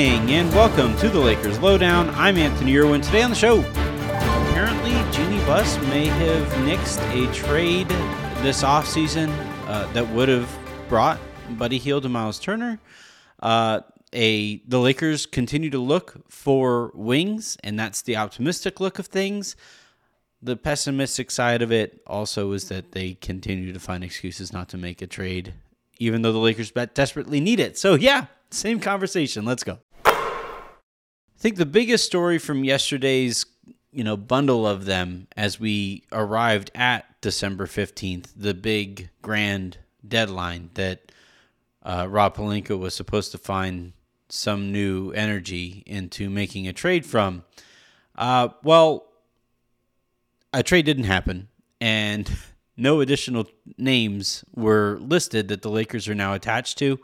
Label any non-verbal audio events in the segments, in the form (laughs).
And welcome to the Lakers Lowdown. I'm Anthony Irwin. Today on the show, apparently Jeanie Buss may have nixed a trade this offseason uh, that would have brought Buddy Hield to Miles Turner. Uh, a the Lakers continue to look for wings, and that's the optimistic look of things. The pessimistic side of it also is that they continue to find excuses not to make a trade even though the Lakers desperately need it. So, yeah, same conversation. Let's go. I think the biggest story from yesterday's, you know, bundle of them as we arrived at December 15th, the big grand deadline that uh, Rob Pelinka was supposed to find some new energy into making a trade from. Uh, well, a trade didn't happen. And (laughs) no additional names were listed that the Lakers are now attached to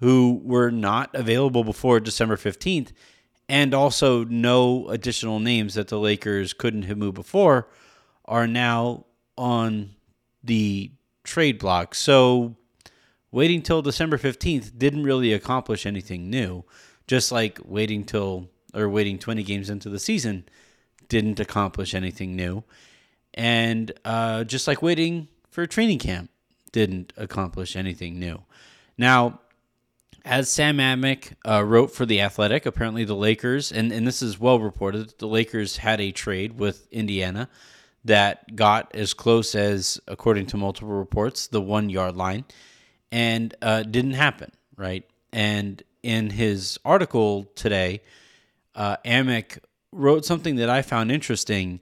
who were not available before December 15th, and also no additional names that the Lakers couldn't have moved before are now on the trade block. So waiting till December 15th didn't really accomplish anything new, just like waiting till or waiting 20 games into the season didn't accomplish anything new. And uh, just like waiting for training camp didn't accomplish anything new. Now, as Sam Amick uh, wrote for The Athletic, apparently the Lakers, and, and this is well reported, the Lakers had a trade with Indiana that got as close as, according to multiple reports, the one yard line and uh, didn't happen, right? And in his article today, uh, Amick wrote something that I found interesting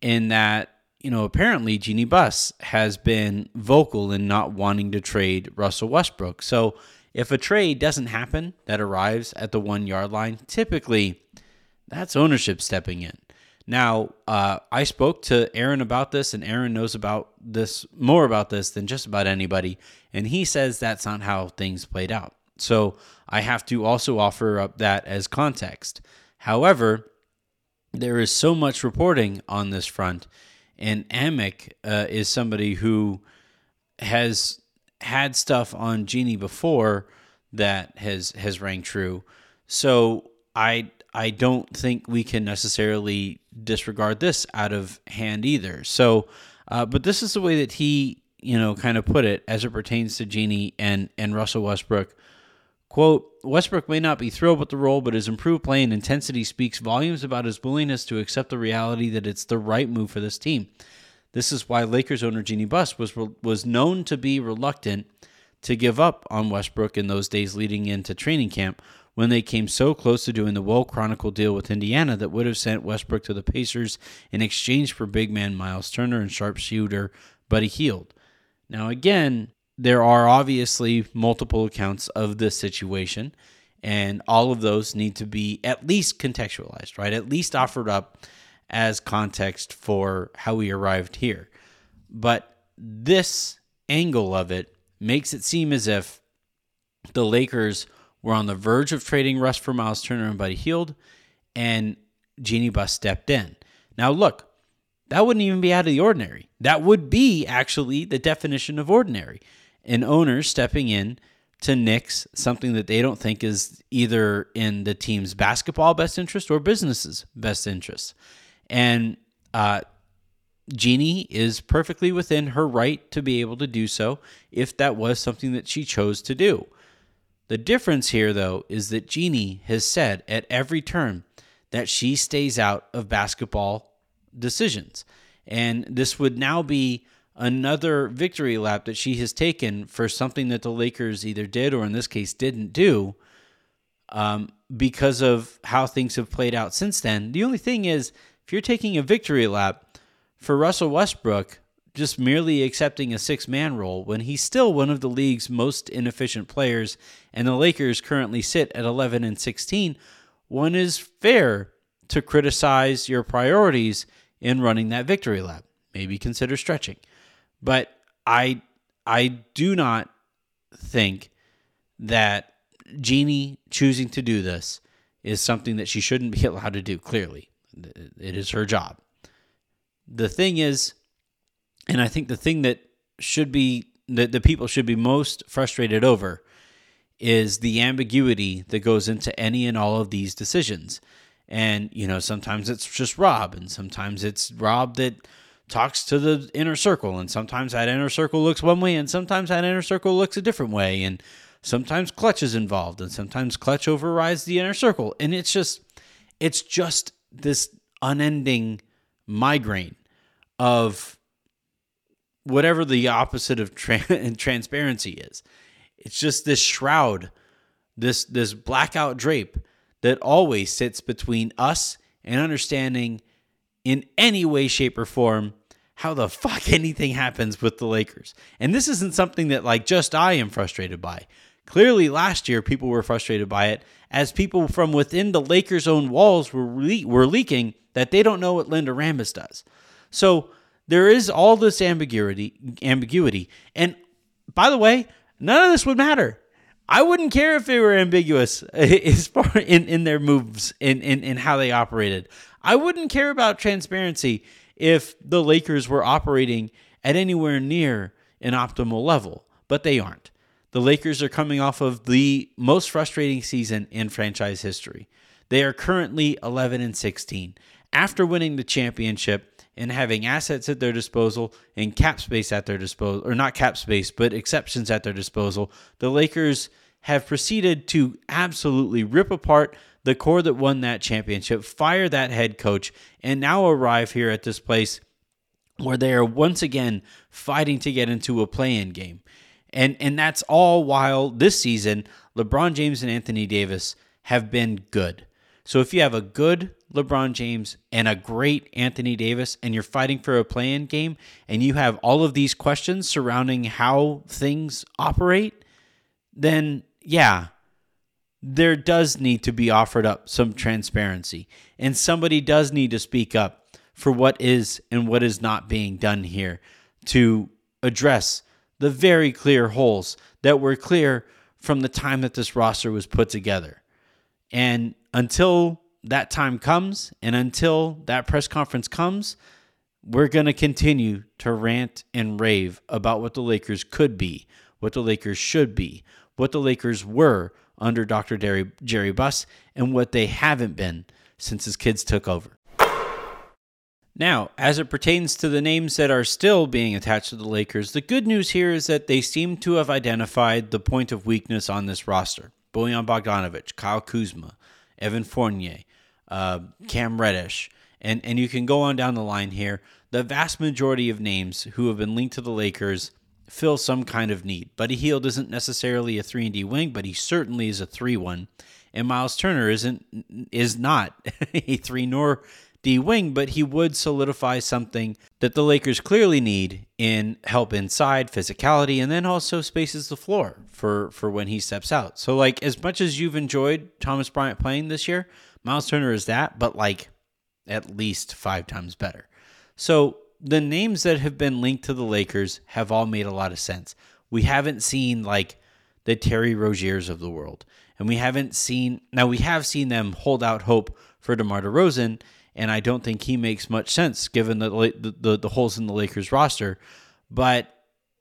in that you know, apparently Jeanie Buss has been vocal in not wanting to trade Russell Westbrook. So if a trade doesn't happen that arrives at the one yard line, typically that's ownership stepping in. Now, uh, I spoke to Aaron about this, and Aaron knows about this more about this than just about anybody. And he says that's not how things played out. So I have to also offer up that as context. However, there is so much reporting on this front and Amick uh, is somebody who has had stuff on Jeanie before that has has rang true. So I I don't think we can necessarily disregard this out of hand either. So, uh, but this is the way that he you know kind of put it as it pertains to Jeanie and and Russell Westbrook. Quote, Westbrook may not be thrilled with the role, but his improved play and intensity speaks volumes about his willingness to accept the reality that it's the right move for this team. This is why Lakers owner Jeanie Buss was was known to be reluctant to give up on Westbrook in those days leading into training camp when they came so close to doing the well chronicled deal with Indiana that would have sent Westbrook to the Pacers in exchange for big man Miles Turner and sharpshooter Buddy Hield. Now again, there are obviously multiple accounts of this situation, and all of those need to be at least contextualized, right? At least offered up as context for how we arrived here. But this angle of it makes it seem as if the Lakers were on the verge of trading Russ for Miles Turner and Buddy Hield, and Jeanie Buss stepped in. Now, look, that wouldn't even be out of the ordinary. That would be actually the definition of ordinary an owner stepping in to nix something that they don't think is either in the team's basketball best interest or business's best interest. And uh, Jeanie is perfectly within her right to be able to do so if that was something that she chose to do. The difference here, though, is that Jeanie has said at every turn that she stays out of basketball decisions. And this would now be another victory lap that she has taken for something that the Lakers either did or in this case didn't do um, because of how things have played out since then. The only thing is, if you're taking a victory lap for Russell Westbrook, just merely accepting a six man role when he's still one of the league's most inefficient players and the Lakers currently sit at 11 and 16, one is fair to criticize your priorities in running that victory lap. Maybe consider stretching. But I I do not think that Jeanie choosing to do this is something that she shouldn't be (laughs) allowed to do, clearly. It is her job. The thing is, and I think the thing that should be that the people should be most frustrated over is the ambiguity that goes into any and all of these decisions. And, you know, sometimes it's just Rob, and sometimes it's Rob that talks to the inner circle, and sometimes that inner circle looks one way, and sometimes that inner circle looks a different way. And sometimes Clutch is involved, and sometimes Clutch overrides the inner circle. And it's just, it's just this unending migraine of whatever the opposite of tra- (laughs) transparency is. It's just this shroud, this this blackout drape that always sits between us and understanding in any way, shape, or form how the fuck (laughs) anything happens with the Lakers. And this isn't something that like just I am frustrated by. Clearly, last year people were frustrated by it, as people from within the Lakers' own walls were le- were leaking that they don't know what Linda Rambis does. So there is all this ambiguity, ambiguity, and by the way, none of this would matter. I wouldn't care if they were ambiguous (laughs) as far in, in their moves in, in, in how they operated. I wouldn't care about transparency if the Lakers were operating at anywhere near an optimal level, but they aren't. The Lakers are coming off of the most frustrating season in franchise history. They are currently 11 and 16. After winning the championship and having assets at their disposal and cap space at their disposal, or not cap space, but exceptions at their disposal, the Lakers have proceeded to absolutely rip apart the core that won that championship, fire that head coach, and now arrive here at this place where they are once again fighting to get into a play-in game. And and that's all while this season LeBron James and Anthony Davis have been good. So if you have a good LeBron James and a great Anthony Davis and you're fighting for a play-in game and you have all of these questions surrounding how things operate, then yeah, there does need to be offered up some transparency and somebody does need to speak up for what is and what is not being done here to address the very clear holes that were clear from the time that this roster was put together. And until that time comes and until that press conference comes, we're going to continue to rant and rave about what the Lakers could be, what the Lakers should be, what the Lakers were under Dr. Jerry, Buss, and what they haven't been since his kids took over. Now, as it pertains to the names that are still being attached to the Lakers, the good news here is that they seem to have identified the point of weakness on this roster. Bojan Bogdanovic, Kyle Kuzma, Evan Fournier, uh, Cam Reddish, and, and you can go on down the line here. The vast majority of names who have been linked to the Lakers fill some kind of need. Buddy Hield isn't necessarily a 3 and D wing, but he certainly is a 3-1. And Miles Turner isn't is not (laughs) a 3 nor D wing, but he would solidify something that the Lakers clearly need in help inside, physicality, and then also spaces the floor for for when he steps out. So like as much as you've enjoyed Thomas Bryant playing this year, Miles Turner is that, but like at least 5 times better. So the names that have been linked to the Lakers have all made a lot of sense. We haven't seen like the Terry Roziers of the world. And we haven't seen now we have seen them hold out hope for DeMar DeRozan and I don't think he makes much sense given the the, the, the holes in the Lakers roster. But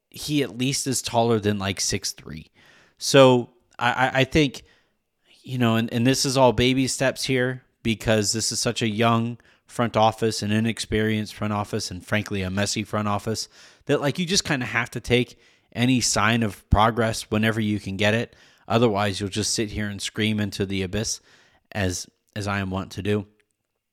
he at least is taller than like six three. So I, I think, you know, and, and this is all baby steps here because this is such a young front office, an inexperienced front office, and frankly, a messy front office that like you just kind of have to take any sign of progress whenever you can get it. Otherwise, you'll just sit here and scream into the abyss as as I am wont to do.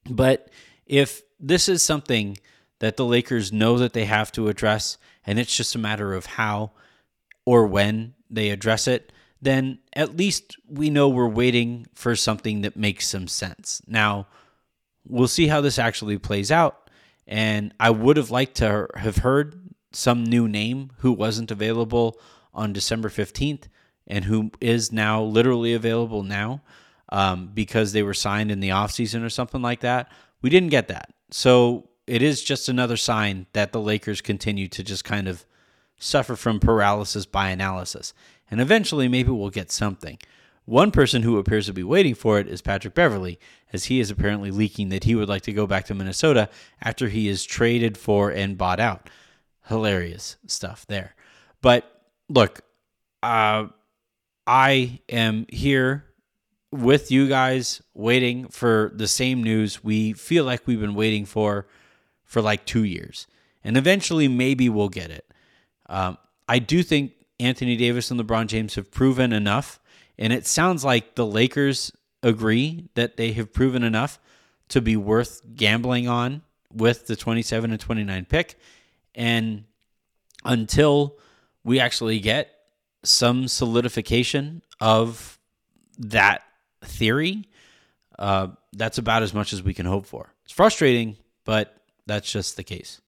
But if this is something that the Lakers know that they have to address, and it's just a matter of how or when they address it, then at least we know we're waiting for something that makes some sense. Now, we'll see how this actually plays out. And I would have liked to have heard some new name who wasn't available on December 15th and who is now literally available now um, because they were signed in the offseason or something like that. We didn't get that. So it is just another sign that the Lakers continue to just kind of suffer from paralysis by analysis. And eventually, maybe we'll get something. One person who appears to be waiting for it is Patrick Beverley, as he is apparently leaking that he would like to go back to Minnesota after he is traded for and bought out. Hilarious stuff there. But look, uh, I am here with you guys waiting for the same news we feel like we've been waiting for for like two years. And eventually, maybe we'll get it. Um, I do think Anthony Davis and LeBron James have proven enough. And it sounds like the Lakers agree that they have proven enough to be worth gambling on with the 27 and 29 pick. And until we actually get some solidification of that theory, uh, that's about as much as we can hope for. It's frustrating, but that's just the case.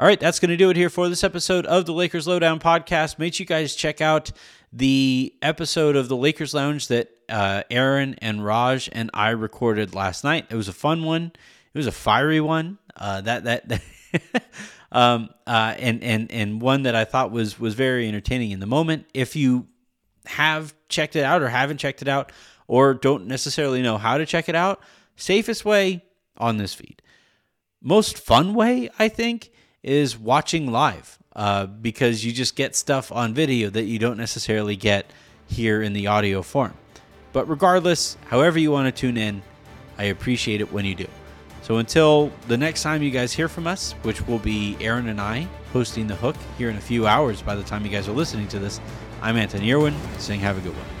All right, that's going to do it here for this episode of the Lakers Lowdown podcast. Make sure you guys check out the episode of the Lakers Lounge that uh, Aaron and Raj and I recorded last night. It was a fun one. It was a fiery one. Uh, that that, that (laughs) um, uh, and and and one that I thought was was very entertaining in the moment. If you have checked it out or haven't checked it out or don't necessarily know how to check it out, safest way on this feed. Most fun way, I think, is watching live uh, because you just get stuff on video that you don't necessarily get here in the audio form. But regardless, however you want to tune in, I appreciate it when you do. So until the next time you guys hear from us, which will be Aaron and I hosting The Hook here in a few hours by the time you guys are listening to this, I'm Anthony Irwin saying have a good one.